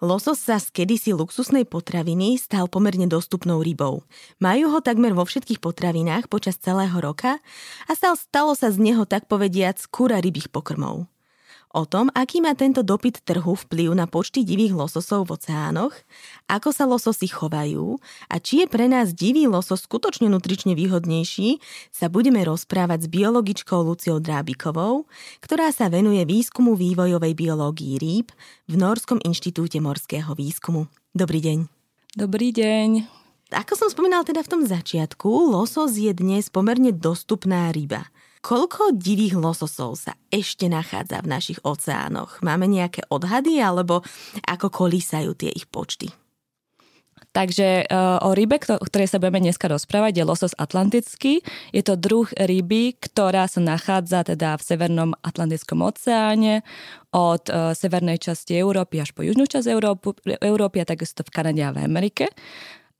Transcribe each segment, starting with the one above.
Losos sa z kedysi luxusnej potraviny stal pomerne dostupnou rybou. Majú ho takmer vo všetkých potravinách počas celého roka a stalo sa z neho tak povediac kúra rybých pokrmov. O tom, aký má tento dopyt trhu vplyv na počty divých lososov v oceánoch, ako sa lososy chovajú a či je pre nás divý losos skutočne nutrične výhodnejší, sa budeme rozprávať s biologičkou Luciou Drábikovou, ktorá sa venuje výskumu vývojovej biológii rýb v Norskom inštitúte morského výskumu. Dobrý deň. Dobrý deň. Ako som spomínala teda v tom začiatku, losos je dnes pomerne dostupná ryba. Koľko divých lososov sa ešte nachádza v našich oceánoch? Máme nejaké odhady alebo ako kolísajú tie ich počty? Takže uh, o rybe, o ktorej sa budeme dneska rozprávať, je losos atlantický. Je to druh ryby, ktorá sa nachádza teda v Severnom Atlantickom oceáne od uh, severnej časti Európy až po južnú časť Európy, Európy a takisto v Kanade a v Amerike.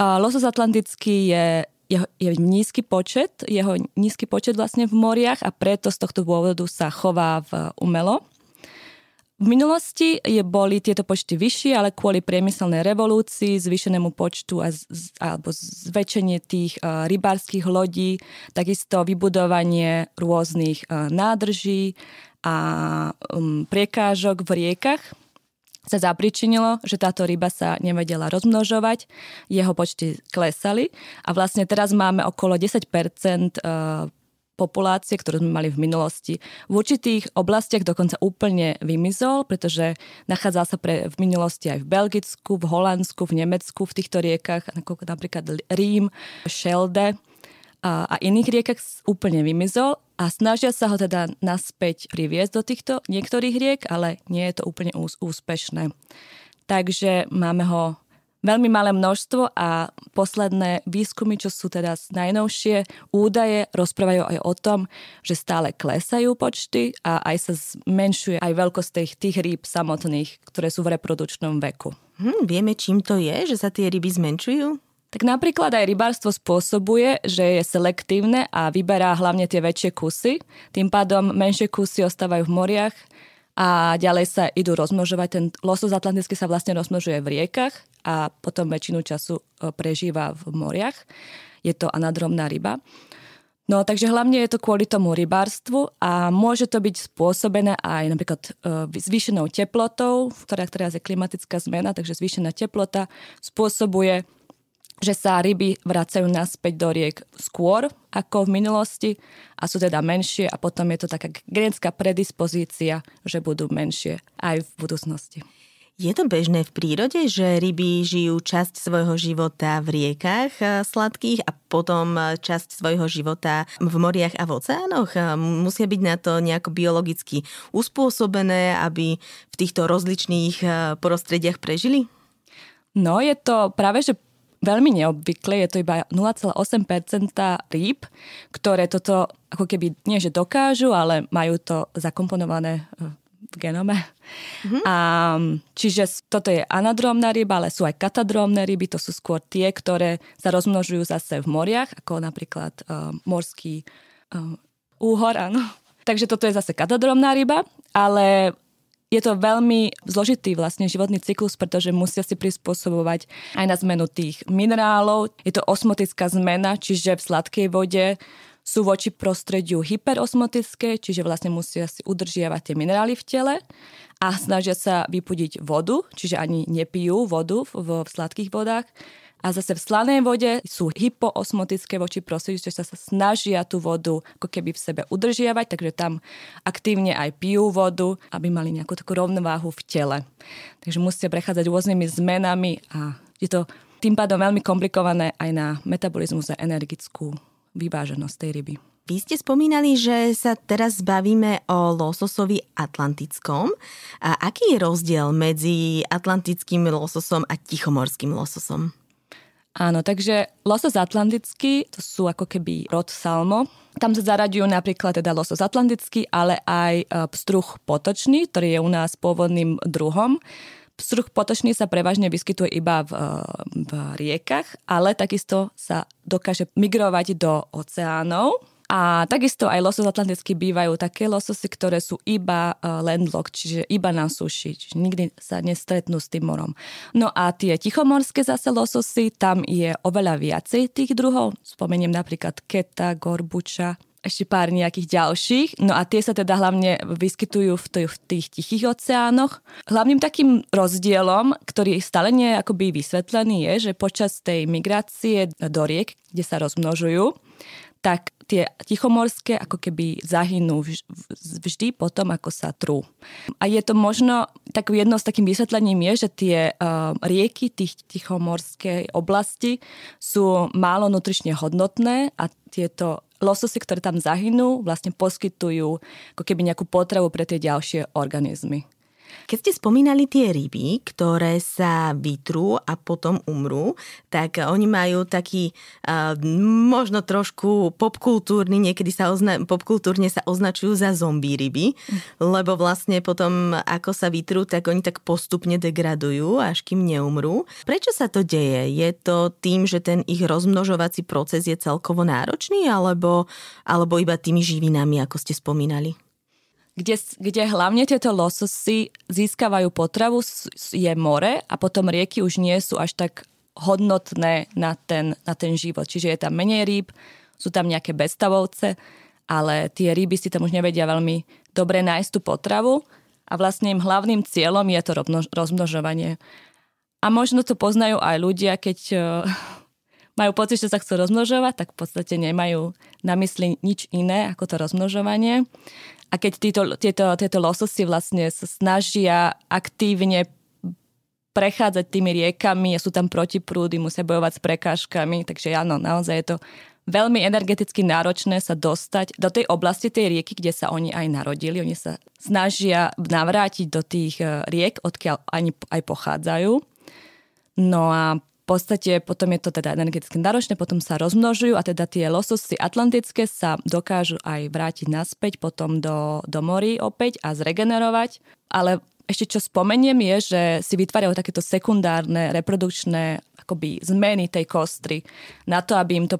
Losos atlantický je jeho, je nízky počet, jeho nízky počet vlastne v moriach a preto z tohto dôvodu sa chová v umelo. V minulosti je, boli tieto počty vyššie, ale kvôli priemyselnej revolúcii, zvýšenému počtu a z, alebo zväčšenie tých uh, rybárskych lodí, takisto vybudovanie rôznych uh, nádrží a um, priekážok v riekach, sa zapričinilo, že táto ryba sa nevedela rozmnožovať, jeho počty klesali a vlastne teraz máme okolo 10 eh, populácie, ktorú sme mali v minulosti. V určitých oblastiach dokonca úplne vymizol, pretože nachádzal sa pre, v minulosti aj v Belgicku, v Holandsku, v Nemecku, v týchto riekach, ako napríklad Rím, Šelde a, a iných riekach úplne vymizol a snažia sa ho teda naspäť priviesť do týchto niektorých riek, ale nie je to úplne ús- úspešné. Takže máme ho veľmi malé množstvo a posledné výskumy, čo sú teda najnovšie údaje, rozprávajú aj o tom, že stále klesajú počty a aj sa zmenšuje aj veľkosť tých, tých rýb samotných, ktoré sú v reprodukčnom veku. Hm, vieme, čím to je, že sa tie ryby zmenšujú? Tak napríklad aj rybárstvo spôsobuje, že je selektívne a vyberá hlavne tie väčšie kusy. Tým pádom menšie kusy ostávajú v moriach a ďalej sa idú rozmnožovať. Ten losos atlantický sa vlastne rozmnožuje v riekach a potom väčšinu času e, prežíva v moriach. Je to anadromná ryba. No takže hlavne je to kvôli tomu rybárstvu a môže to byť spôsobené aj napríklad e, zvýšenou teplotou, ktorá teraz je klimatická zmena, takže zvýšená teplota spôsobuje že sa ryby vracajú naspäť do riek skôr ako v minulosti a sú teda menšie a potom je to taká genetická predispozícia, že budú menšie aj v budúcnosti. Je to bežné v prírode, že ryby žijú časť svojho života v riekach eh, sladkých a potom eh, časť svojho života v moriach a v oceánoch? Eh, musia byť na to nejako biologicky uspôsobené, aby v týchto rozličných prostrediach prežili? No, je to práve, že veľmi neobvyklé, je to iba 0,8% rýb, ktoré toto ako keby nie, že dokážu, ale majú to zakomponované e, v genome. Mm-hmm. A, čiže toto je anadrómna ryba, ale sú aj katadrómne ryby, to sú skôr tie, ktoré sa rozmnožujú zase v moriach, ako napríklad uh, morský uh, úhor, áno. Takže toto je zase katadrómna ryba, ale je to veľmi zložitý vlastne životný cyklus, pretože musia si prispôsobovať aj na zmenu tých minerálov. Je to osmotická zmena, čiže v sladkej vode sú voči prostrediu hyperosmotické, čiže vlastne musia si udržiavať tie minerály v tele a snažia sa vypudiť vodu, čiže ani nepijú vodu v, v sladkých vodách a zase v slanej vode sú hypoosmotické voči prostrediu, že sa snažia tú vodu ako keby v sebe udržiavať, takže tam aktívne aj pijú vodu, aby mali nejakú takú rovnováhu v tele. Takže musia prechádzať rôznymi zmenami a je to tým pádom veľmi komplikované aj na metabolizmus a energickú vyváženosť tej ryby. Vy ste spomínali, že sa teraz bavíme o lososovi atlantickom. A aký je rozdiel medzi atlantickým lososom a tichomorským lososom? Áno, takže losos atlantický, to sú ako keby rod salmo. Tam sa zaraďujú napríklad teda losos atlantický, ale aj e, pstruh potočný, ktorý je u nás pôvodným druhom. Pstruh potočný sa prevažne vyskytuje iba v, e, v riekach, ale takisto sa dokáže migrovať do oceánov a takisto aj losos atlantický bývajú také lososy, ktoré sú iba uh, landlocked, čiže iba na suši, čiže nikdy sa nestretnú s tým morom. No a tie tichomorské zase lososy, tam je oveľa viacej tých druhov. Spomeniem napríklad keta, gorbuča, ešte pár nejakých ďalších. No a tie sa teda hlavne vyskytujú v, v tých tichých oceánoch. Hlavným takým rozdielom, ktorý stále nie je akoby vysvetlený, je, že počas tej migrácie do riek, kde sa rozmnožujú, tak tie tichomorské ako keby zahynú vždy potom, ako sa trú. A je to možno, tak jedno s takým vysvetlením je, že tie uh, rieky tých tichomorskej oblasti sú málo nutrične hodnotné a tieto lososy, ktoré tam zahynú, vlastne poskytujú ako keby nejakú potravu pre tie ďalšie organizmy. Keď ste spomínali tie ryby, ktoré sa vytrú a potom umrú, tak oni majú taký možno trošku popkultúrny, niekedy sa ozna- popkultúrne sa označujú za zombie ryby, lebo vlastne potom ako sa vytrú, tak oni tak postupne degradujú, až kým neumrú. Prečo sa to deje? Je to tým, že ten ich rozmnožovací proces je celkovo náročný, alebo, alebo iba tými živinami, ako ste spomínali? Kde, kde hlavne tieto lososy získavajú potravu, je more a potom rieky už nie sú až tak hodnotné na ten, na ten život. Čiže je tam menej rýb, sú tam nejaké bezstavovce, ale tie ryby si tam už nevedia veľmi dobre nájsť tú potravu a vlastne im hlavným cieľom je to rozmnožovanie. A možno to poznajú aj ľudia, keď uh, majú pocit, že sa chcú rozmnožovať, tak v podstate nemajú na mysli nič iné ako to rozmnožovanie. A keď títo, tieto, tieto lososy vlastne sa snažia aktívne prechádzať tými riekami, sú tam protiprúdy, musia bojovať s prekážkami, takže áno, naozaj je to veľmi energeticky náročné sa dostať do tej oblasti tej rieky, kde sa oni aj narodili. Oni sa snažia navrátiť do tých eh, riek, odkiaľ ani aj pochádzajú. No a podstate potom je to teda energeticky náročné, potom sa rozmnožujú a teda tie lososy atlantické sa dokážu aj vrátiť naspäť potom do, do morí opäť a zregenerovať. Ale ešte čo spomeniem je, že si vytvárajú takéto sekundárne reprodukčné akoby zmeny tej kostry na to, aby im to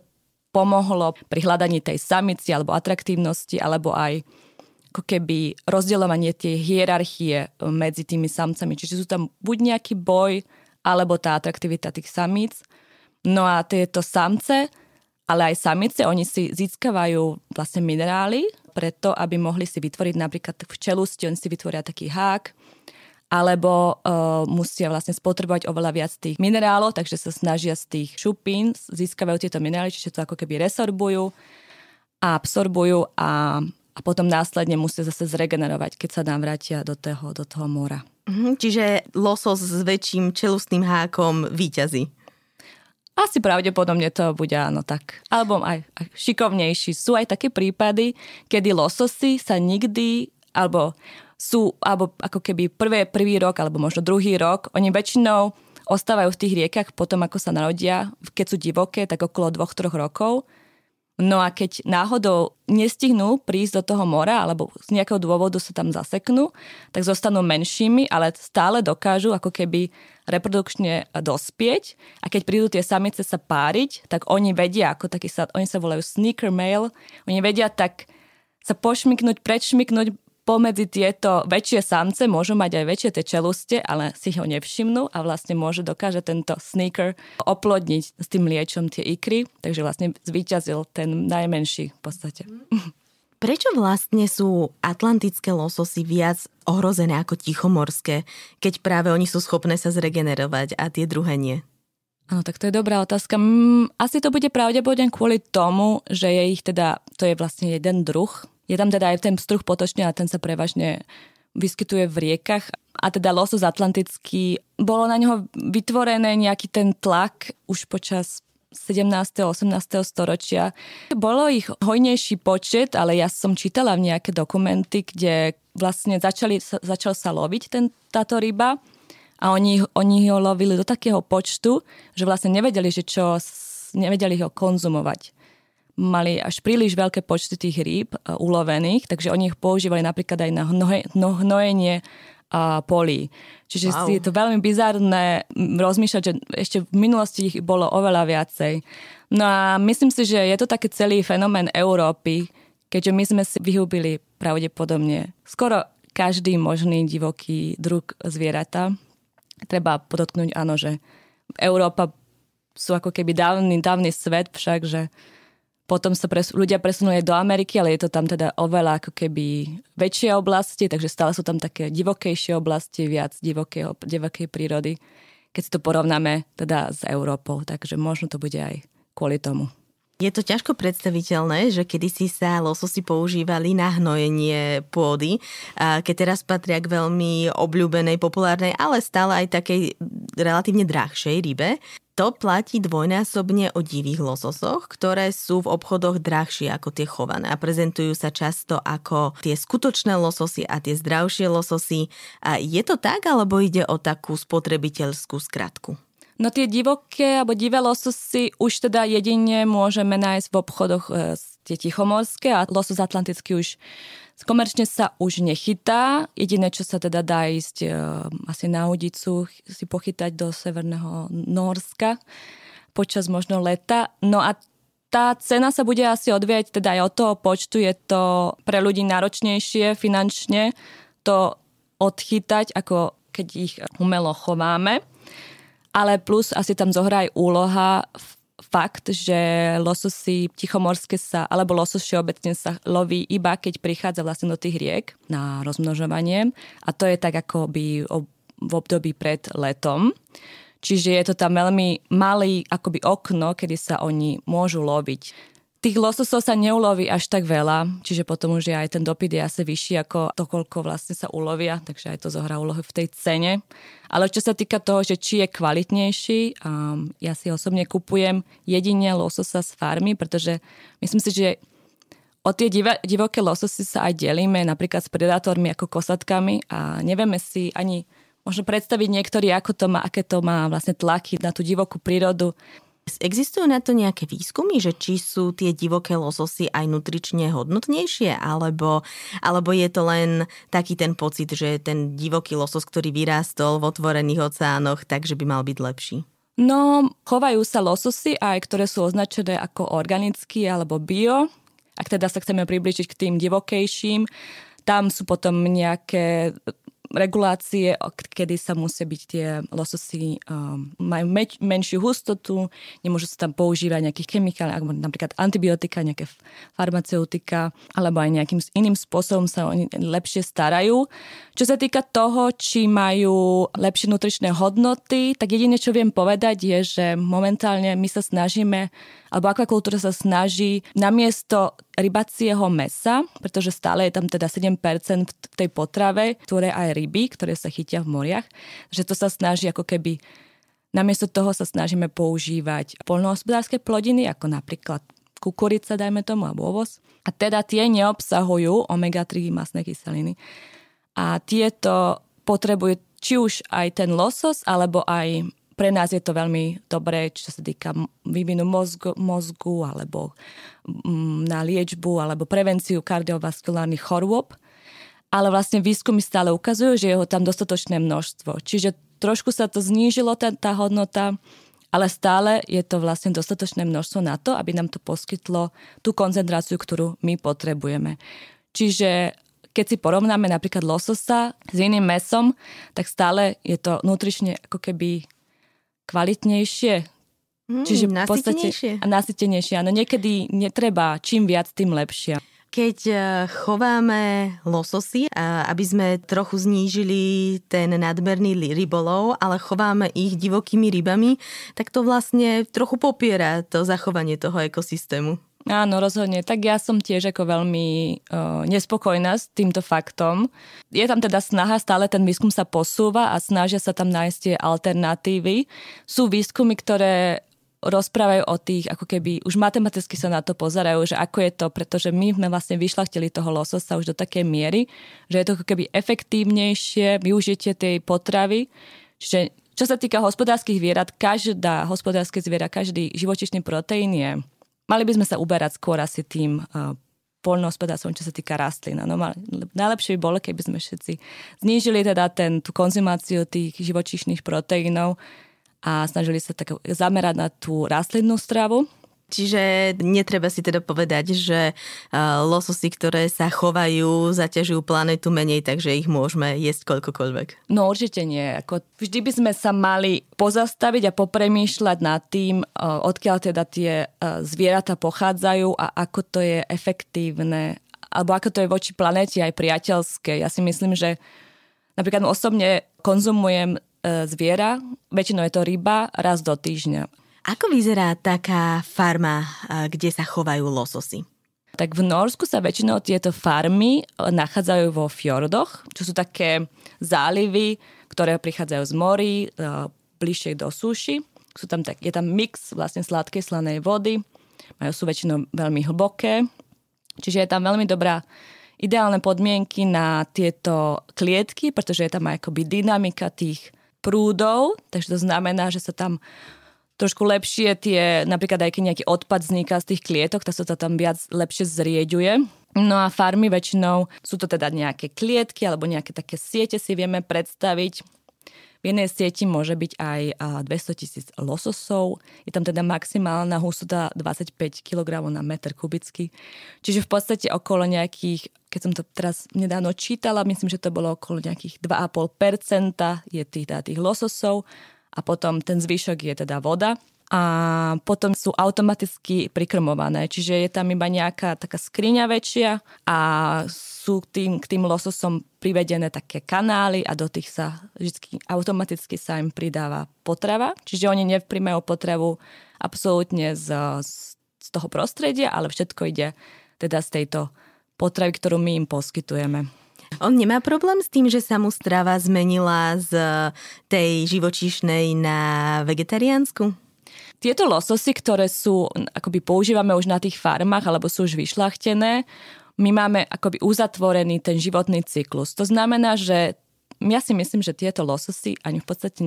pomohlo pri hľadaní tej samici alebo atraktívnosti alebo aj ako keby rozdielovanie tie hierarchie medzi tými samcami. Čiže sú tam buď nejaký boj alebo tá atraktivita tých samíc. No a tieto samce, ale aj samice, oni si získavajú vlastne minerály, preto aby mohli si vytvoriť napríklad v čelusti, oni si vytvoria taký hák, alebo uh, musia vlastne spotrebovať oveľa viac tých minerálov, takže sa snažia z tých šupín, získavajú tieto minerály, čiže to ako keby resorbujú a absorbujú a, a potom následne musia zase zregenerovať, keď sa navrátia do toho, do toho mora. Mhm, čiže losos s väčším čelustným hákom výťazí. Asi pravdepodobne to bude áno tak. Alebo aj, šikovnejší. Sú aj také prípady, kedy lososy sa nikdy, alebo sú, alebo ako keby prvé, prvý rok, alebo možno druhý rok, oni väčšinou ostávajú v tých riekach potom, ako sa narodia, keď sú divoké, tak okolo dvoch, troch rokov No a keď náhodou nestihnú prísť do toho mora alebo z nejakého dôvodu sa tam zaseknú, tak zostanú menšími, ale stále dokážu ako keby reprodukčne dospieť. A keď prídu tie samice sa páriť, tak oni vedia, ako taký sa, oni sa volajú sneaker male, oni vedia tak sa pošmiknúť, predšmiknúť pomedzi tieto väčšie samce môžu mať aj väčšie tie čeluste, ale si ho nevšimnú a vlastne môže dokáže tento sneaker oplodniť s tým liečom tie ikry, takže vlastne zvíťazil ten najmenší v podstate. Prečo vlastne sú atlantické lososy viac ohrozené ako tichomorské, keď práve oni sú schopné sa zregenerovať a tie druhé nie? Áno, tak to je dobrá otázka. Asi to bude pravdepodobne kvôli tomu, že je ich teda, to je vlastne jeden druh je tam teda aj ten struh potočný a ten sa prevažne vyskytuje v riekach a teda losos atlantický, bolo na neho vytvorené nejaký ten tlak už počas 17. a 18. storočia. Bolo ich hojnejší počet, ale ja som čítala nejaké dokumenty, kde vlastne začali, začal sa loviť ten, táto ryba a oni, oni ho lovili do takého počtu, že vlastne nevedeli, že čo, nevedeli ho konzumovať. Mali až príliš veľké počty tých rýb uh, ulovených, takže oni ich používali napríklad aj na hnoje, no, hnojenie a polí. Čiže wow. je to veľmi bizarné rozmýšľať, že ešte v minulosti ich bolo oveľa viacej. No a myslím si, že je to taký celý fenomén Európy, keďže my sme si vyhubili pravdepodobne skoro každý možný divoký druh zvieratá. Treba podotknúť, áno, že Európa sú ako keby dávny, dávny svet však, že potom sa pres, ľudia presunuli do Ameriky, ale je to tam teda oveľa ako keby väčšie oblasti, takže stále sú tam také divokejšie oblasti, viac divokého, divokej prírody, keď si to porovnáme teda s Európou. Takže možno to bude aj kvôli tomu. Je to ťažko predstaviteľné, že kedysi sa lososy používali na hnojenie pôdy, keď teraz patria k veľmi obľúbenej, populárnej, ale stále aj takej relatívne drahšej rybe. To platí dvojnásobne o divých lososoch, ktoré sú v obchodoch drahšie ako tie chované a prezentujú sa často ako tie skutočné lososy a tie zdravšie lososy. A je to tak, alebo ide o takú spotrebiteľskú skratku? No tie divoké alebo divé lososy už teda jedine môžeme nájsť v obchodoch e, tie tichomorské a losos atlantický už komerčne sa už nechytá. Jediné, čo sa teda dá ísť e, asi na udicu, si pochytať do severného Norska počas možno leta. No a tá cena sa bude asi odvieť teda aj od toho počtu. Je to pre ľudí náročnejšie finančne to odchytať, ako keď ich umelo chováme ale plus asi tam zohrá aj úloha fakt, že lososy tichomorské sa, alebo losos všeobecne sa loví iba keď prichádza vlastne do tých riek na rozmnožovanie a to je tak ako by v období pred letom. Čiže je to tam veľmi malý akoby okno, kedy sa oni môžu loviť. Tých lososov sa neuloví až tak veľa, čiže potom už je aj ten dopyt je asi vyšší ako to, koľko vlastne sa ulovia, takže aj to zohrá úlohu v tej cene. Ale čo sa týka toho, že či je kvalitnejší, um, ja si osobne kupujem jedine lososa z farmy, pretože myslím si, že o tie div- divoké lososy sa aj delíme napríklad s predátormi ako kosatkami a nevieme si ani možno predstaviť niektorí, ako to má, aké to má vlastne tlaky na tú divokú prírodu Existujú na to nejaké výskumy, že či sú tie divoké lososy aj nutrične hodnotnejšie, alebo, alebo je to len taký ten pocit, že ten divoký losos, ktorý vyrástol v otvorených oceánoch, takže by mal byť lepší? No, chovajú sa lososy aj, ktoré sú označené ako organický alebo bio. Ak teda sa chceme približiť k tým divokejším, tam sú potom nejaké regulácie, kedy sa musia byť tie lososy, um, majú meč, menšiu hustotu, nemôžu sa tam používať nejakých chemikálií, ako napríklad antibiotika, nejaké farmaceutika, alebo aj nejakým iným spôsobom sa oni lepšie starajú. Čo sa týka toho, či majú lepšie nutričné hodnoty, tak jediné, čo viem povedať, je, že momentálne my sa snažíme alebo akvakultúra sa snaží namiesto rybacieho mesa, pretože stále je tam teda 7% v tej potrave, ktoré aj ryby, ktoré sa chytia v moriach, že to sa snaží ako keby Namiesto toho sa snažíme používať polnohospodárske plodiny, ako napríklad kukurica, dajme tomu, alebo ovoz. A teda tie neobsahujú omega-3 masné kyseliny. A tieto potrebujú či už aj ten losos, alebo aj pre nás je to veľmi dobré, čo sa týka vývinu mozgu, mozgu alebo mm, na liečbu alebo prevenciu kardiovaskulárnych chorôb. Ale vlastne výskumy stále ukazujú, že je ho tam dostatočné množstvo. Čiže trošku sa to znížilo, tá, tá hodnota, ale stále je to vlastne dostatočné množstvo na to, aby nám to poskytlo tú koncentráciu, ktorú my potrebujeme. Čiže keď si porovnáme napríklad lososa s iným mesom, tak stále je to nutrične ako keby kvalitnejšie. Mm, Čiže v podstate a nasytenejšie. Áno, niekedy netreba, čím viac, tým lepšie. Keď e, chováme lososy, aby sme trochu znížili ten nadmerný rybolov, ale chováme ich divokými rybami, tak to vlastne trochu popiera to zachovanie toho ekosystému. Áno, rozhodne. Tak ja som tiež ako veľmi uh, nespokojná s týmto faktom. Je tam teda snaha, stále ten výskum sa posúva a snažia sa tam nájsť tie alternatívy. Sú výskumy, ktoré rozprávajú o tých, ako keby už matematicky sa na to pozerajú, že ako je to, pretože my sme vlastne vyšlachtili toho lososa už do takej miery, že je to ako keby efektívnejšie využitie tej potravy, Čiže čo sa týka hospodárskych zvierat, každá hospodárske zviera, každý živočišný proteín je, mali by sme sa uberať skôr asi tým uh, poľnohospodárstvom, čo sa týka rastlín. No, najlepšie by bolo, keby sme všetci znížili teda ten, tú konzumáciu tých živočíšnych proteínov a snažili sa tak zamerať na tú rastlinnú stravu. Čiže netreba si teda povedať, že lososy, ktoré sa chovajú, zaťažujú planetu menej, takže ich môžeme jesť koľkokoľvek. No určite nie. Ako vždy by sme sa mali pozastaviť a popremýšľať nad tým, odkiaľ teda tie zvieratá pochádzajú a ako to je efektívne alebo ako to je voči planéte aj priateľské. Ja si myslím, že napríklad osobne konzumujem e, zviera, väčšinou je to ryba, raz do týždňa. Ako vyzerá taká farma, kde sa chovajú lososy? Tak v Norsku sa väčšinou tieto farmy e, nachádzajú vo fjordoch, čo sú také zálivy, ktoré prichádzajú z morí, e, bližšie do súši. Sú tam tak, je tam mix vlastne sladkej slanej vody, majú sú väčšinou veľmi hlboké, čiže je tam veľmi dobrá ideálne podmienky na tieto klietky, pretože je tam aj akoby dynamika tých prúdov, takže to znamená, že sa tam trošku lepšie tie, napríklad aj keď nejaký odpad vzniká z tých klietok, tak sa to tam viac lepšie zrieďuje. No a farmy väčšinou sú to teda nejaké klietky alebo nejaké také siete si vieme predstaviť. V jednej sieti môže byť aj 200 tisíc lososov. Je tam teda maximálna hustota 25 kg na meter kubický. Čiže v podstate okolo nejakých, keď som to teraz nedávno čítala, myslím, že to bolo okolo nejakých 2,5% je tých, teda tých lososov a potom ten zvyšok je teda voda a potom sú automaticky prikrmované, čiže je tam iba nejaká taká skriňa väčšia a sú tým, k tým lososom privedené také kanály a do tých sa vždy automaticky sa im pridáva potrava, čiže oni nevpríjmajú potravu absolútne z, z toho prostredia, ale všetko ide teda z tejto potravy, ktorú my im poskytujeme. On nemá problém s tým, že sa mu strava zmenila z tej živočíšnej na vegetariánsku? Tieto lososy, ktoré sú, akoby používame už na tých farmách, alebo sú už vyšľachtené, my máme akoby uzatvorený ten životný cyklus. To znamená, že ja si myslím, že tieto lososy ani v podstate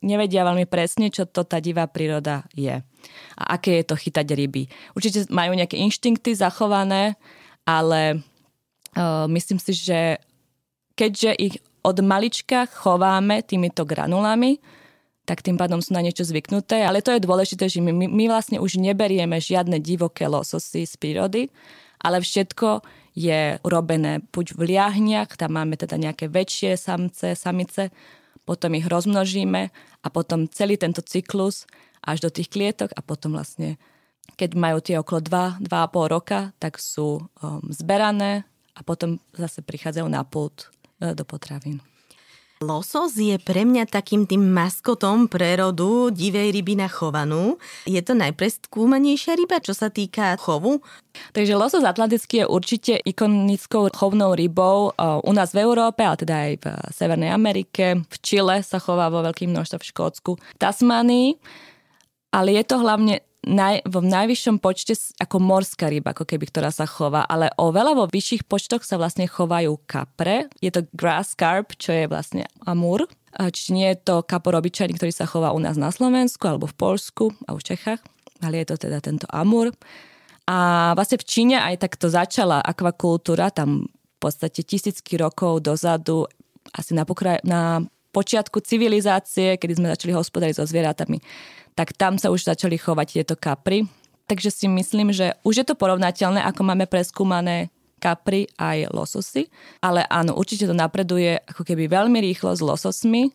nevedia veľmi presne, čo to tá divá príroda je. A aké je to chytať ryby. Určite majú nejaké inštinkty zachované, ale Uh, myslím si, že keďže ich od malička chováme týmito granulami, tak tým pádom sú na niečo zvyknuté. Ale to je dôležité, že my, my vlastne už neberieme žiadne divoké lososy z prírody, ale všetko je urobené buď v liahniach, tam máme teda nejaké väčšie samce, samice, potom ich rozmnožíme a potom celý tento cyklus až do tých klietok a potom vlastne keď majú tie okolo 2-2,5 roka, tak sú um, zberané, a potom zase prichádzajú na pult e, do potravín. Losos je pre mňa takým tým maskotom prerodu divej ryby na chovanú. Je to najpreskúmanejšia ryba, čo sa týka chovu? Takže losos atlantický je určite ikonickou chovnou rybou e, u nás v Európe, ale teda aj v Severnej Amerike. V Čile sa chová vo veľkým množstve v Škótsku, v Tasmánii. Ale je to hlavne naj, vo najvyššom počte ako morská ryba, ako keby, ktorá sa chová, ale oveľa vo vyšších počtoch sa vlastne chovajú kapre. Je to grass carp, čo je vlastne amur. Čiže nie je to kapor obyčajný, ktorý sa chová u nás na Slovensku alebo v Polsku a v Čechách, ale je to teda tento amur. A vlastne v Číne aj takto začala akvakultúra, tam v podstate tisícky rokov dozadu, asi na, pokraj, na počiatku civilizácie, kedy sme začali hospodariť so zvieratami, tak tam sa už začali chovať tieto kapry. Takže si myslím, že už je to porovnateľné, ako máme preskúmané kapry aj lososy. Ale áno, určite to napreduje ako keby veľmi rýchlo s lososmi.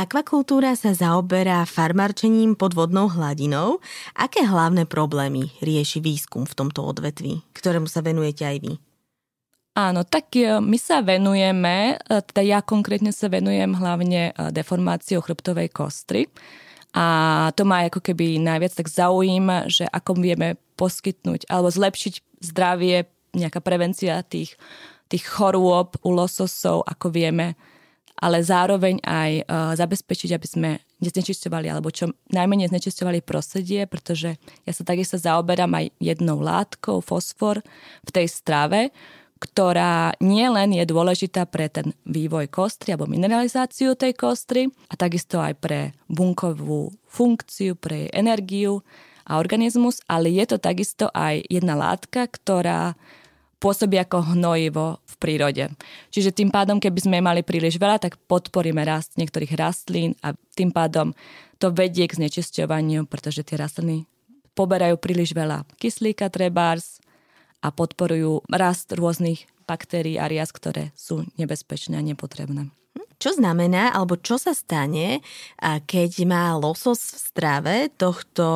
Akvakultúra sa zaoberá farmarčením pod vodnou hladinou. Aké hlavné problémy rieši výskum v tomto odvetvi, ktorému sa venujete aj vy? Áno, tak e, my sa venujeme, e, teda ja konkrétne sa venujem hlavne e, deformáciou chrbtovej kostry. A to ma ako keby najviac tak zaujíma, že ako vieme poskytnúť alebo zlepšiť zdravie, nejaká prevencia tých, tých chorôb u lososov, ako vieme, ale zároveň aj uh, zabezpečiť, aby sme neznečisťovali alebo čo najmenej znečisťovali prostredie, pretože ja sa takisto zaoberám aj jednou látkou, fosfor v tej strave, ktorá nielen je dôležitá pre ten vývoj kostry alebo mineralizáciu tej kostry a takisto aj pre bunkovú funkciu, pre jej energiu a organizmus, ale je to takisto aj jedna látka, ktorá pôsobí ako hnojivo v prírode. Čiže tým pádom, keby sme mali príliš veľa, tak podporíme rast niektorých rastlín a tým pádom to vedie k znečisťovaniu, pretože tie rastliny poberajú príliš veľa kyslíka trebárs, a podporujú rast rôznych baktérií a riaz, ktoré sú nebezpečné a nepotrebné. Čo znamená, alebo čo sa stane, keď má losos v strave tohto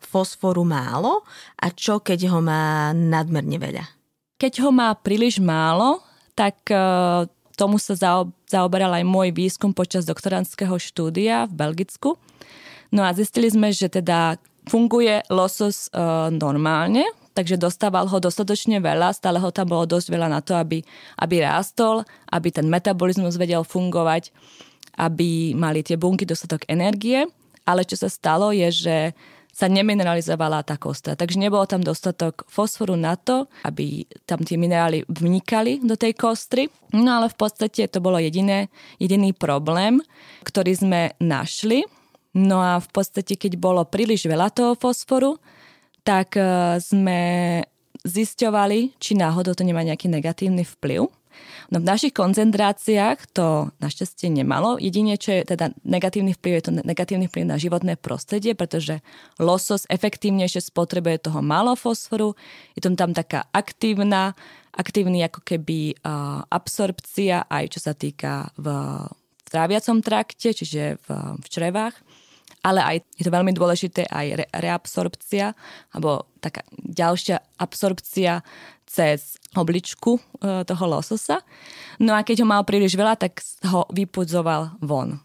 fosforu málo a čo keď ho má nadmerne veľa? Keď ho má príliš málo, tak e, tomu sa zaoberal aj môj výskum počas doktorantského štúdia v Belgicku. No a zistili sme, že teda funguje losos e, normálne, takže dostával ho dostatočne veľa, stále ho tam bolo dosť veľa na to, aby, aby rástol, aby ten metabolizmus vedel fungovať, aby mali tie bunky dostatok energie, ale čo sa stalo je, že sa nemineralizovala tá kostra. Takže nebolo tam dostatok fosforu na to, aby tam tie minerály vnikali do tej kostry. No ale v podstate to bolo jediné, jediný problém, ktorý sme našli. No a v podstate, keď bolo príliš veľa toho fosforu, tak e, sme zisťovali, či náhodou to nemá nejaký negatívny vplyv. No v našich koncentráciách to našťastie nemalo. Jedine, čo je teda negatívny vplyv, je to negatívny vplyv na životné prostredie, pretože losos efektívnejšie spotrebuje toho málo fosforu. Je tam tam taká aktívna, aktívny ako keby uh, absorpcia, aj čo sa týka v, v tráviacom trakte, čiže v, v črevách ale aj je to veľmi dôležité aj re, reabsorpcia, alebo taká ďalšia absorpcia cez obličku e, toho lososa. No a keď ho mal príliš veľa, tak ho vypudzoval von.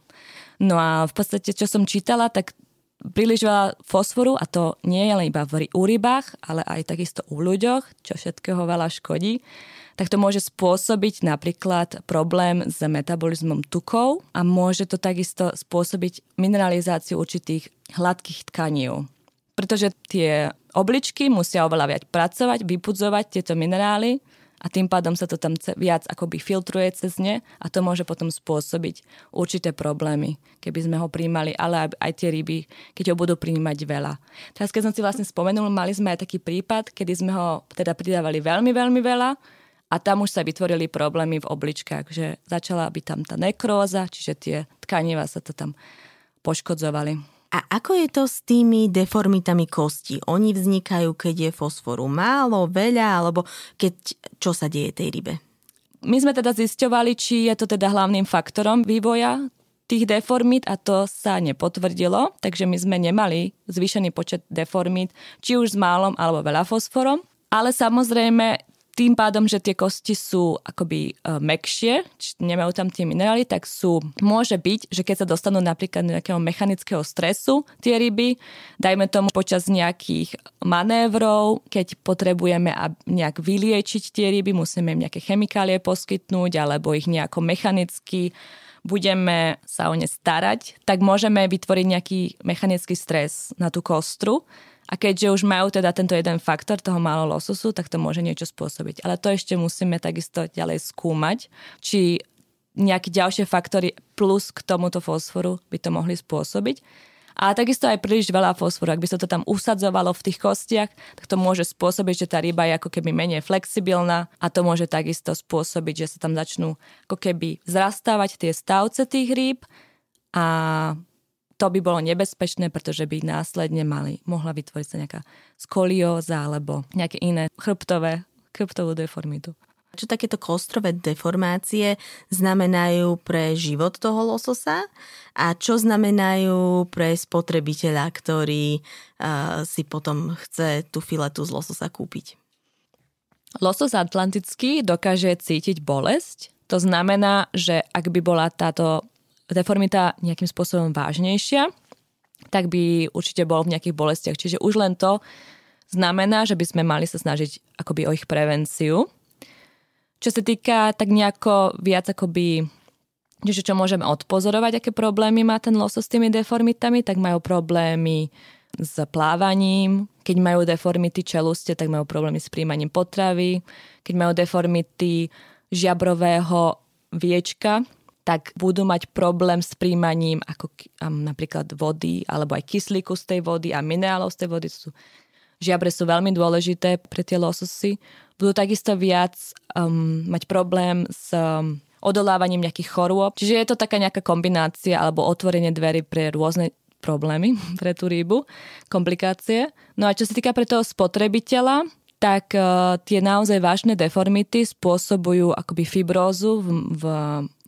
No a v podstate, čo som čítala, tak príliš veľa fosforu, a to nie je len iba v, rybách, ale aj takisto u ľuďoch, čo všetkého veľa škodí, tak to môže spôsobiť napríklad problém s metabolizmom tukov a môže to takisto spôsobiť mineralizáciu určitých hladkých tkaní. Pretože tie obličky musia oveľa viac pracovať, vypudzovať tieto minerály a tým pádom sa to tam viac akoby filtruje cez ne a to môže potom spôsobiť určité problémy, keby sme ho príjmali, ale aj tie ryby, keď ho budú príjmať veľa. Teraz keď som si vlastne spomenul, mali sme aj taký prípad, kedy sme ho teda pridávali veľmi, veľmi veľa a tam už sa vytvorili problémy v obličkách, že začala byť tam tá nekróza, čiže tie tkaniva sa to tam poškodzovali. A ako je to s tými deformitami kosti? Oni vznikajú, keď je fosforu málo, veľa, alebo keď čo sa deje tej rybe? My sme teda zisťovali, či je to teda hlavným faktorom vývoja tých deformít a to sa nepotvrdilo, takže my sme nemali zvýšený počet deformít, či už s málom alebo veľa fosforom. Ale samozrejme tým pádom, že tie kosti sú akoby uh, mekšie, či nemajú tam tie minerály, tak sú, môže byť, že keď sa dostanú napríklad do nejakého mechanického stresu tie ryby, dajme tomu počas nejakých manévrov, keď potrebujeme nejak vyliečiť tie ryby, musíme im nejaké chemikálie poskytnúť alebo ich nejako mechanicky budeme sa o ne starať, tak môžeme vytvoriť nejaký mechanický stres na tú kostru a keďže už majú teda tento jeden faktor toho málo lososu, tak to môže niečo spôsobiť. Ale to ešte musíme takisto ďalej skúmať, či nejaké ďalšie faktory plus k tomuto fosforu by to mohli spôsobiť. A takisto aj príliš veľa fosforu. Ak by sa to tam usadzovalo v tých kostiach, tak to môže spôsobiť, že tá ryba je ako keby menej flexibilná a to môže takisto spôsobiť, že sa tam začnú ako keby zrastávať tie stavce tých rýb a to by bolo nebezpečné, pretože by následne mali, mohla vytvoriť sa nejaká skolióza alebo nejaké iné chrbtové, chrbtovú deformitu. Čo takéto kostrové deformácie znamenajú pre život toho lososa a čo znamenajú pre spotrebiteľa, ktorý uh, si potom chce tú filetu z lososa kúpiť? Losos atlantický dokáže cítiť bolesť. To znamená, že ak by bola táto deformita nejakým spôsobom vážnejšia, tak by určite bol v nejakých bolestiach. Čiže už len to znamená, že by sme mali sa snažiť akoby o ich prevenciu. Čo sa týka tak nejako viac akoby Čiže čo môžeme odpozorovať, aké problémy má ten losos s tými deformitami, tak majú problémy s plávaním, keď majú deformity čeluste, tak majú problémy s príjmaním potravy, keď majú deformity žiabrového viečka, tak budú mať problém s príjmaním ako napríklad vody alebo aj kyslíku z tej vody a minerálov z tej vody. Sú, žiabre sú veľmi dôležité pre tie lososy. Budú takisto viac um, mať problém s um, odolávaním nejakých chorôb. Čiže je to taká nejaká kombinácia alebo otvorenie dverí pre rôzne problémy pre tú rybu, komplikácie. No a čo sa týka pre toho spotrebiteľa, tak uh, tie naozaj vážne deformity spôsobujú akoby fibrózu v, v,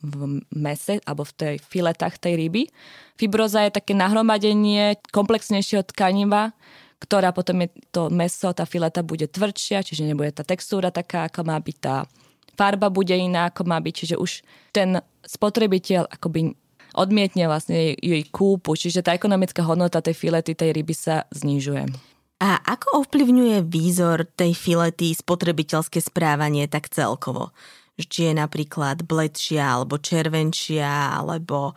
v mese alebo v tej filetách tej ryby. Fibroza je také nahromadenie komplexnejšieho tkaniva, ktorá potom je to meso, tá fileta bude tvrdšia, čiže nebude tá textúra taká, ako má byť tá farba bude iná, ako má byť, čiže už ten spotrebiteľ akoby odmietne vlastne jej, kúpu, čiže tá ekonomická hodnota tej filety, tej ryby sa znižuje. A ako ovplyvňuje výzor tej filety spotrebiteľské správanie tak celkovo? Či je napríklad bledšia alebo červenčia, alebo,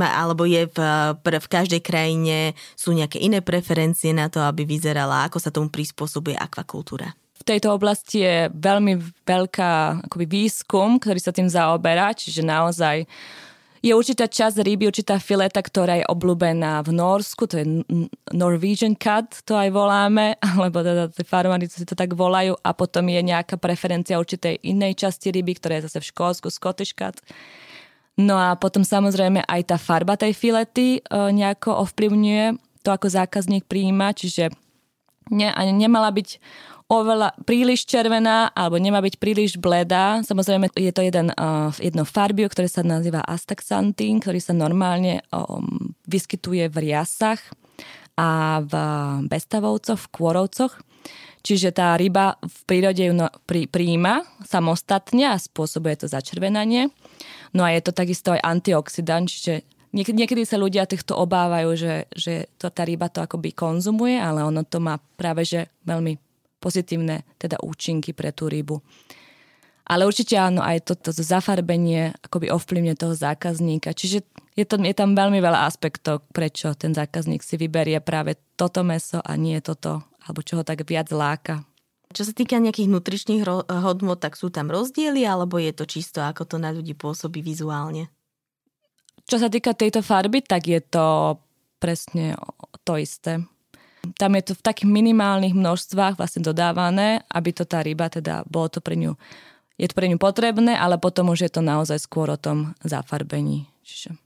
alebo je v, v každej krajine sú nejaké iné preferencie na to, aby vyzerala, ako sa tomu prispôsobuje akvakultúra. V tejto oblasti je veľmi veľká akoby výskum, ktorý sa tým zaoberá, čiže naozaj je určitá časť ryby, určitá fileta, ktorá je obľúbená v Norsku, to je Norwegian cut, to aj voláme, alebo teda tí farmári si to tak volajú a potom je nejaká preferencia určitej inej časti ryby, ktorá je zase v Škótsku, Scottish cut. No a potom samozrejme aj tá farba tej filety e, nejako ovplyvňuje to, ako zákazník prijíma, čiže ne, nemala byť oveľa príliš červená alebo nemá byť príliš bledá. Samozrejme je to jeden, uh, jedno farbio, ktoré sa nazýva astaxantín, ktorý sa normálne um, vyskytuje v riasach a v bestavovcoch, v kôrovcoch. Čiže tá ryba v prírode ju no, príjima samostatne a spôsobuje to začervenanie. No a je to takisto aj antioxidant, čiže niekedy sa ľudia týchto obávajú, že, že to, tá ryba to akoby konzumuje, ale ono to má práve že veľmi pozitívne teda účinky pre tú rybu. Ale určite áno, aj toto to zafarbenie akoby ovplyvne toho zákazníka. Čiže je, to, je tam veľmi veľa aspektov, prečo ten zákazník si vyberie práve toto meso a nie toto, alebo čo ho tak viac láka. Čo sa týka nejakých nutričných hodnot, tak sú tam rozdiely, alebo je to čisto, ako to na ľudí pôsobí vizuálne? Čo sa týka tejto farby, tak je to presne to isté tam je to v takých minimálnych množstvách vlastne dodávané, aby to tá ryba teda bolo to pre ňu je to pre ňu potrebné, ale potom už je to naozaj skôr o tom zafarbení. Čiže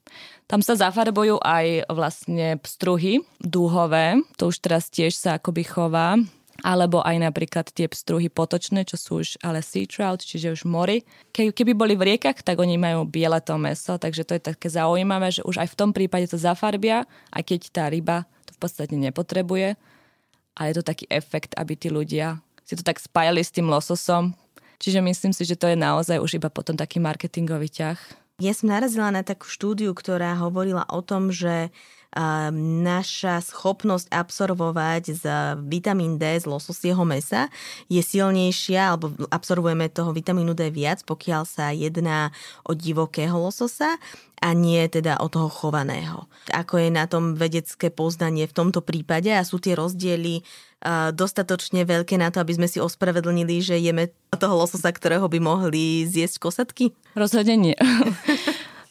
tam sa zafarbujú aj vlastne pstruhy dúhové, to už teraz tiež sa akoby chová, alebo aj napríklad tie pstruhy potočné, čo sú už ale sea trout, čiže už mori. Ke, keby boli v riekach, tak oni majú biele to meso, takže to je také zaujímavé, že už aj v tom prípade to zafarbia, aj keď tá ryba podstate nepotrebuje, ale je to taký efekt, aby tí ľudia si to tak spájali s tým lososom. Čiže myslím si, že to je naozaj už iba potom taký marketingový ťah. Ja som narazila na takú štúdiu, ktorá hovorila o tom, že naša schopnosť absorbovať z vitamín D z lososieho mesa je silnejšia, alebo absorbujeme toho vitamínu D viac, pokiaľ sa jedná o divokého lososa a nie teda o toho chovaného. Ako je na tom vedecké poznanie v tomto prípade a sú tie rozdiely dostatočne veľké na to, aby sme si ospravedlnili, že jeme toho lososa, ktorého by mohli zjesť kosatky? Rozhodne nie.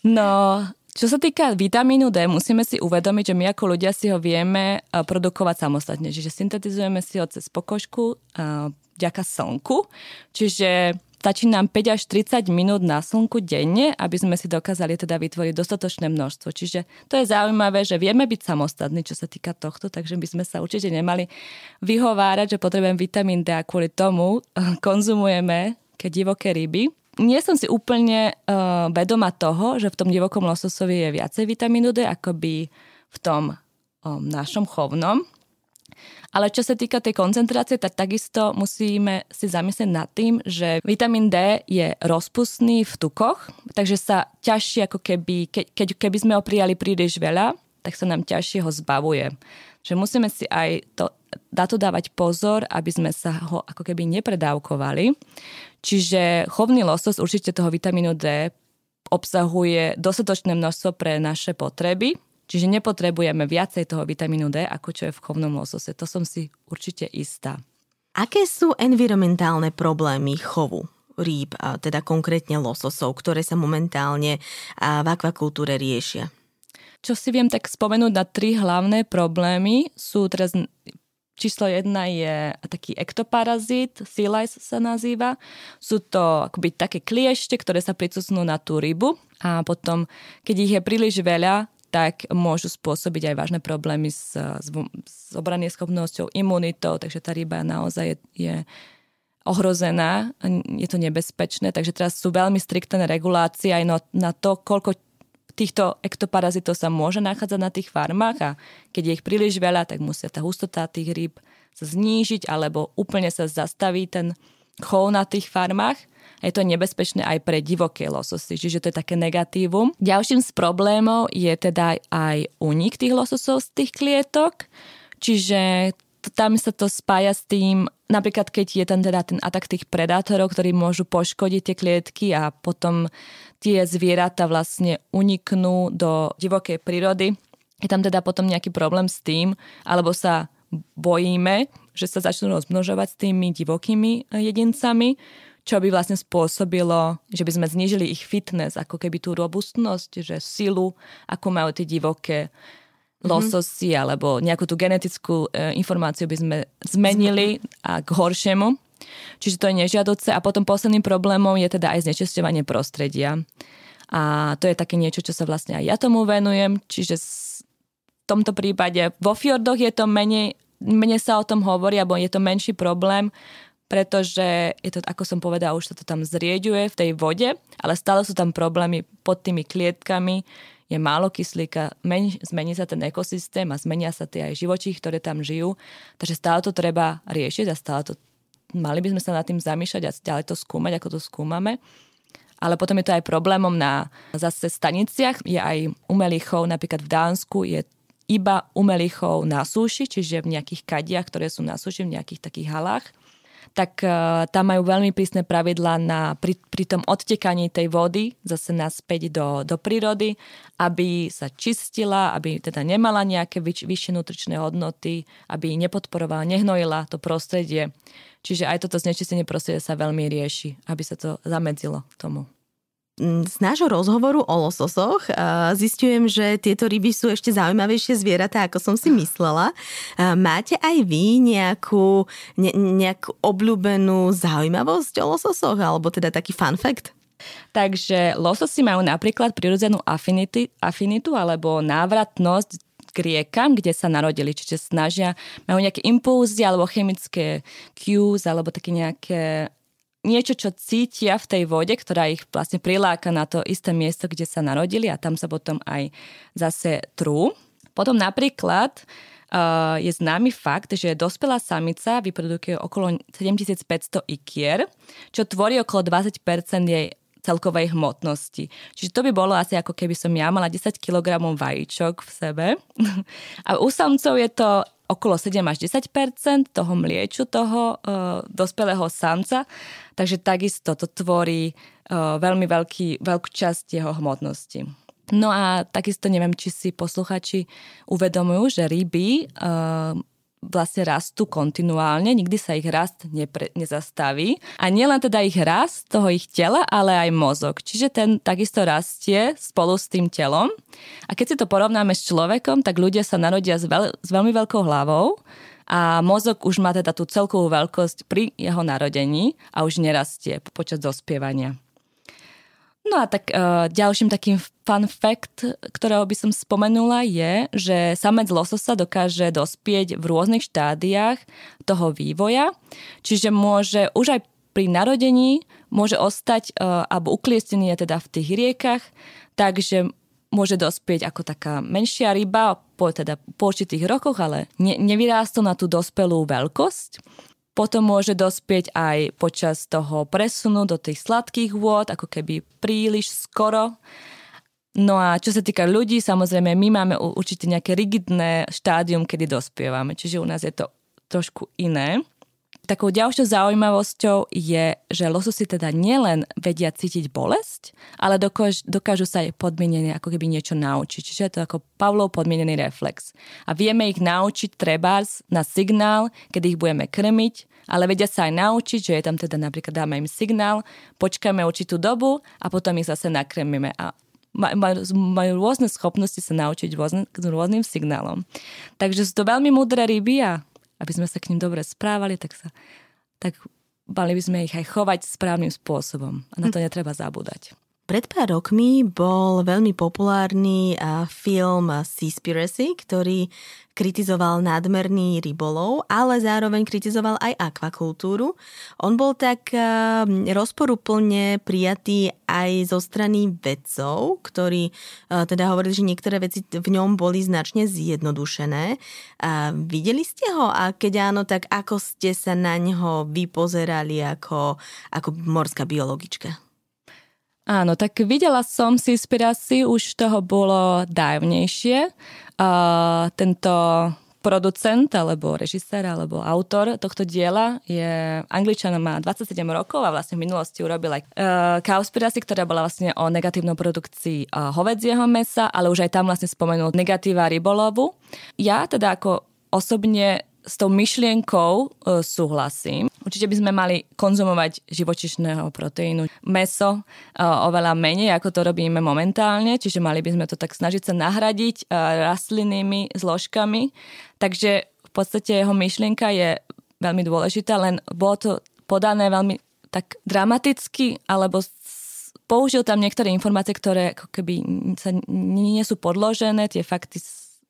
No, čo sa týka vitamínu D, musíme si uvedomiť, že my ako ľudia si ho vieme produkovať samostatne. Čiže syntetizujeme si ho cez pokožku vďaka slnku. Čiže stačí nám 5 až 30 minút na slnku denne, aby sme si dokázali teda vytvoriť dostatočné množstvo. Čiže to je zaujímavé, že vieme byť samostatní, čo sa týka tohto, takže by sme sa určite nemali vyhovárať, že potrebujem vitamín D a kvôli tomu konzumujeme keď divoké ryby nie som si úplne uh, vedoma toho, že v tom divokom lososovi je viacej vitamínu D, ako by v tom um, našom chovnom. Ale čo sa týka tej koncentrácie, tak takisto musíme si zamyslieť nad tým, že vitamín D je rozpustný v tukoch, takže sa ťažšie ako keby, ke, keby sme ho prijali príliš veľa, tak sa nám ťažšie ho zbavuje. Že musíme si aj to, na to dávať pozor, aby sme sa ho ako keby nepredávkovali. Čiže chovný losos určite toho vitamínu D obsahuje dostatočné množstvo pre naše potreby, Čiže nepotrebujeme viacej toho vitamínu D, ako čo je v chovnom losose. To som si určite istá. Aké sú environmentálne problémy chovu rýb, teda konkrétne lososov, ktoré sa momentálne v akvakultúre riešia? Čo si viem tak spomenúť na tri hlavné problémy sú teraz Číslo jedna je taký ektoparazit, lice sa nazýva. Sú to akoby také kliešte, ktoré sa pricucnú na tú rybu a potom, keď ich je príliš veľa, tak môžu spôsobiť aj vážne problémy s, s, s schopnosťou, imunitou, takže tá ryba naozaj je, je ohrozená, je to nebezpečné, takže teraz sú veľmi striktné regulácie aj na, na to, koľko týchto ektoparazitov sa môže nachádzať na tých farmách a keď je ich príliš veľa, tak musia tá hustota tých rýb sa znížiť alebo úplne sa zastaví ten chov na tých farmách. A je to nebezpečné aj pre divoké lososy, čiže to je také negatívum. Ďalším z problémov je teda aj únik tých lososov z tých klietok, čiže tam sa to spája s tým, napríklad keď je ten, teda ten atak tých predátorov, ktorí môžu poškodiť tie klietky a potom tie zvieratá vlastne uniknú do divokej prírody. Je tam teda potom nejaký problém s tým, alebo sa bojíme, že sa začnú rozmnožovať s tými divokými jedincami, čo by vlastne spôsobilo, že by sme znížili ich fitness, ako keby tú robustnosť, že silu, ako majú tie divoké Mhm. lososy mm-hmm. alebo nejakú tú genetickú e, informáciu by sme zmenili a k horšiemu. Čiže to je nežiadoce. A potom posledným problémom je teda aj znečisťovanie prostredia. A to je také niečo, čo sa vlastne aj ja tomu venujem. Čiže v tomto prípade vo fjordoch je to menej, menej sa o tom hovorí, alebo je to menší problém, pretože je to, ako som povedala, už sa to tam zrieďuje v tej vode, ale stále sú tam problémy pod tými klietkami, je málo kyslíka, men, zmení sa ten ekosystém a zmenia sa tie aj živočí, ktoré tam žijú. Takže stále to treba riešiť a stále to, mali by sme sa nad tým zamýšľať a ďalej to skúmať, ako to skúmame. Ale potom je to aj problémom na zase staniciach. Je aj umelý chov, napríklad v Dánsku je iba umelý chov na súši, čiže v nejakých kadiach, ktoré sú na súši, v nejakých takých halách tak uh, tam majú veľmi prísne pravidlá na, pri, pri tom odtekaní tej vody zase naspäť do, do prírody, aby sa čistila, aby teda nemala nejaké vyš, vyššie nutričné hodnoty, aby nepodporovala, nehnojila to prostredie. Čiže aj toto znečistenie prostredia sa veľmi rieši, aby sa to zamedzilo tomu. Z nášho rozhovoru o lososoch zistujem, že tieto ryby sú ešte zaujímavejšie zvieratá, ako som si myslela. Máte aj vy nejakú, ne, nejakú obľúbenú zaujímavosť o lososoch, alebo teda taký fun fact? Takže lososy majú napríklad prirodzenú affinity, afinitu alebo návratnosť k riekam, kde sa narodili, čiže snažia, majú nejaké impulzy alebo chemické cues alebo také nejaké niečo, čo cítia v tej vode, ktorá ich vlastne priláka na to isté miesto, kde sa narodili a tam sa potom aj zase trú. Potom napríklad uh, je známy fakt, že dospelá samica vyprodukuje okolo 7500 ikier, čo tvorí okolo 20% jej celkovej hmotnosti. Čiže to by bolo asi ako keby som ja mala 10 kg vajíčok v sebe. A u samcov je to okolo 7 až 10% toho mlieču toho uh, dospelého samca, takže takisto to tvorí uh, veľmi veľký, veľkú časť jeho hmotnosti. No a takisto neviem, či si posluchači uvedomujú, že ryby uh, vlastne rastú kontinuálne, nikdy sa ich rast nepre, nezastaví. A nielen teda ich rast toho ich tela, ale aj mozog. Čiže ten takisto rastie spolu s tým telom. A keď si to porovnáme s človekom, tak ľudia sa narodia s, veľ, s veľmi veľkou hlavou a mozog už má teda tú celkovú veľkosť pri jeho narodení a už nerastie počas dospievania. No a tak uh, ďalším takým fun fact, ktorého by som spomenula je, že samec lososa dokáže dospieť v rôznych štádiách toho vývoja, čiže môže už aj pri narodení môže ostať uh, alebo ukliestený je teda v tých riekach, takže môže dospieť ako taká menšia ryba po, teda po určitých rokoch, ale ne, nevyrástol na tú dospelú veľkosť potom môže dospieť aj počas toho presunu do tých sladkých vôd, ako keby príliš skoro. No a čo sa týka ľudí, samozrejme, my máme určite nejaké rigidné štádium, kedy dospievame, čiže u nás je to trošku iné. Takou ďalšou zaujímavosťou je, že lososy teda nielen vedia cítiť bolesť, ale dokáž, dokážu sa aj podmienene ako keby niečo naučiť. Čiže je to ako Pavlov podmienený reflex. A vieme ich naučiť trebárs na signál, kedy ich budeme krmiť, ale vedia sa aj naučiť, že je tam teda napríklad dáme im signál, počkáme určitú dobu a potom ich zase nakrmíme. A majú, majú rôzne schopnosti sa naučiť rôzne, rôznym signálom. Takže sú to veľmi múdre ryby a aby sme sa k ním dobre správali, tak, sa, tak mali by sme ich aj chovať správnym spôsobom. A na to hm. netreba zabúdať. Pred pár rokmi bol veľmi populárny film Seaspiracy, ktorý kritizoval nadmerný rybolov, ale zároveň kritizoval aj akvakultúru. On bol tak rozporuplne prijatý aj zo strany vedcov, ktorí teda hovorili, že niektoré veci v ňom boli značne zjednodušené. Videli ste ho? A keď áno, tak ako ste sa na ňo vypozerali ako, ako morská biologička? Áno, tak videla som si inspiráciu, už toho bolo dávnejšie. Uh, tento producent, alebo režisér, alebo autor tohto diela je Angličan, má 27 rokov a vlastne v minulosti urobil aj uh, ktorá bola vlastne o negatívnej produkcii uh, hovedzieho mesa, ale už aj tam vlastne spomenul negatíva rybolovu. Ja teda ako osobne s tou myšlienkou uh, súhlasím. Určite by sme mali konzumovať živočišného proteínu. Meso uh, oveľa menej, ako to robíme momentálne, čiže mali by sme to tak snažiť sa nahradiť uh, rastlinnými zložkami. Takže v podstate jeho myšlienka je veľmi dôležitá, len bolo to podané veľmi tak dramaticky, alebo použil tam niektoré informácie, ktoré ako keby sa nie sú podložené, tie fakty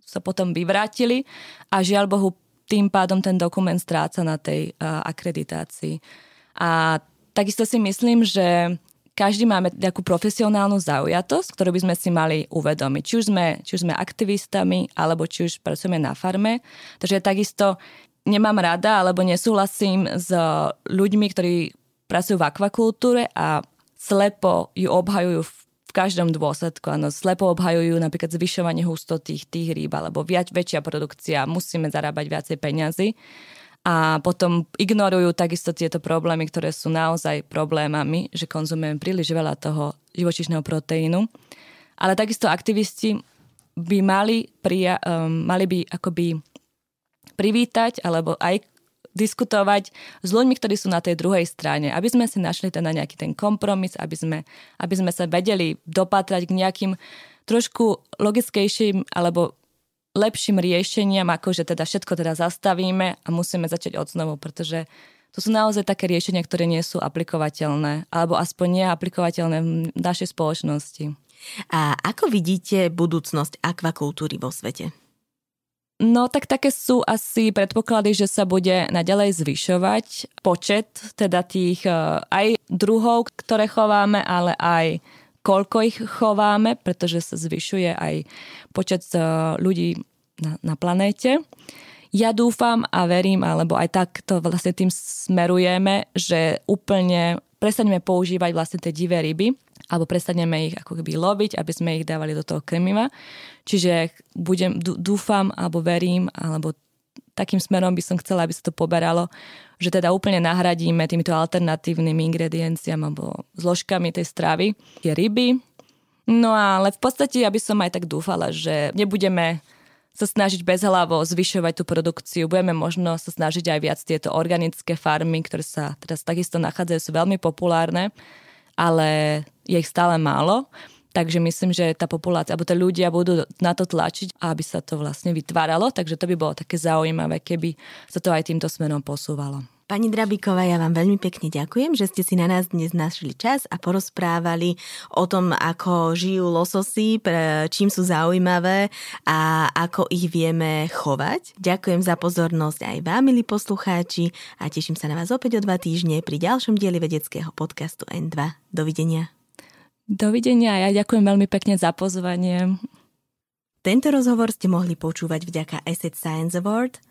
sa potom vyvrátili a žiaľ Bohu tým pádom ten dokument stráca na tej uh, akreditácii. A takisto si myslím, že každý máme takú profesionálnu zaujatosť, ktorú by sme si mali uvedomiť. Či už sme, či už sme aktivistami, alebo či už pracujeme na farme. Takže takisto nemám rada, alebo nesúhlasím s ľuďmi, ktorí pracujú v akvakultúre a slepo ju obhajujú v v každom dôsledku. Áno, slepo obhajujú napríklad zvyšovanie hustoty tých, rýb alebo viac, väčšia produkcia, musíme zarábať viacej peňazí a potom ignorujú takisto tieto problémy, ktoré sú naozaj problémami, že konzumujeme príliš veľa toho živočišného proteínu. Ale takisto aktivisti by mali, prija- um, mali by akoby privítať alebo aj diskutovať s ľuďmi, ktorí sú na tej druhej strane, aby sme si našli teda nejaký ten kompromis, aby sme, aby sme sa vedeli dopatrať k nejakým trošku logickejším alebo lepším riešeniam, ako že teda všetko teda zastavíme a musíme začať od znovu, pretože to sú naozaj také riešenia, ktoré nie sú aplikovateľné, alebo aspoň nie aplikovateľné v našej spoločnosti. A ako vidíte budúcnosť akvakultúry vo svete? No tak také sú asi predpoklady, že sa bude naďalej zvyšovať počet teda tých e, aj druhov, ktoré chováme, ale aj koľko ich chováme, pretože sa zvyšuje aj počet e, ľudí na, na planéte. Ja dúfam a verím, alebo aj takto vlastne tým smerujeme, že úplne prestaneme používať vlastne tie divé ryby, alebo prestaneme ich ako keby loviť, aby sme ich dávali do toho krmiva. Čiže budem, dúfam, alebo verím, alebo takým smerom by som chcela, aby sa to poberalo, že teda úplne nahradíme týmito alternatívnymi ingredienciami alebo zložkami tej stravy tie ryby. No ale v podstate ja by som aj tak dúfala, že nebudeme sa snažiť bezhlavo zvyšovať tú produkciu. Budeme možno sa snažiť aj viac tieto organické farmy, ktoré sa teraz takisto nachádzajú, sú veľmi populárne ale je ich stále málo. Takže myslím, že tá populácia, alebo tí ľudia budú na to tlačiť, aby sa to vlastne vytváralo. Takže to by bolo také zaujímavé, keby sa to aj týmto smerom posúvalo. Pani Drabíková, ja vám veľmi pekne ďakujem, že ste si na nás dnes našli čas a porozprávali o tom, ako žijú lososy, čím sú zaujímavé a ako ich vieme chovať. Ďakujem za pozornosť aj vám, milí poslucháči, a teším sa na vás opäť o dva týždne pri ďalšom dieli vedeckého podcastu N2. Dovidenia. Dovidenia a ja ďakujem veľmi pekne za pozvanie. Tento rozhovor ste mohli počúvať vďaka Asset Science Award –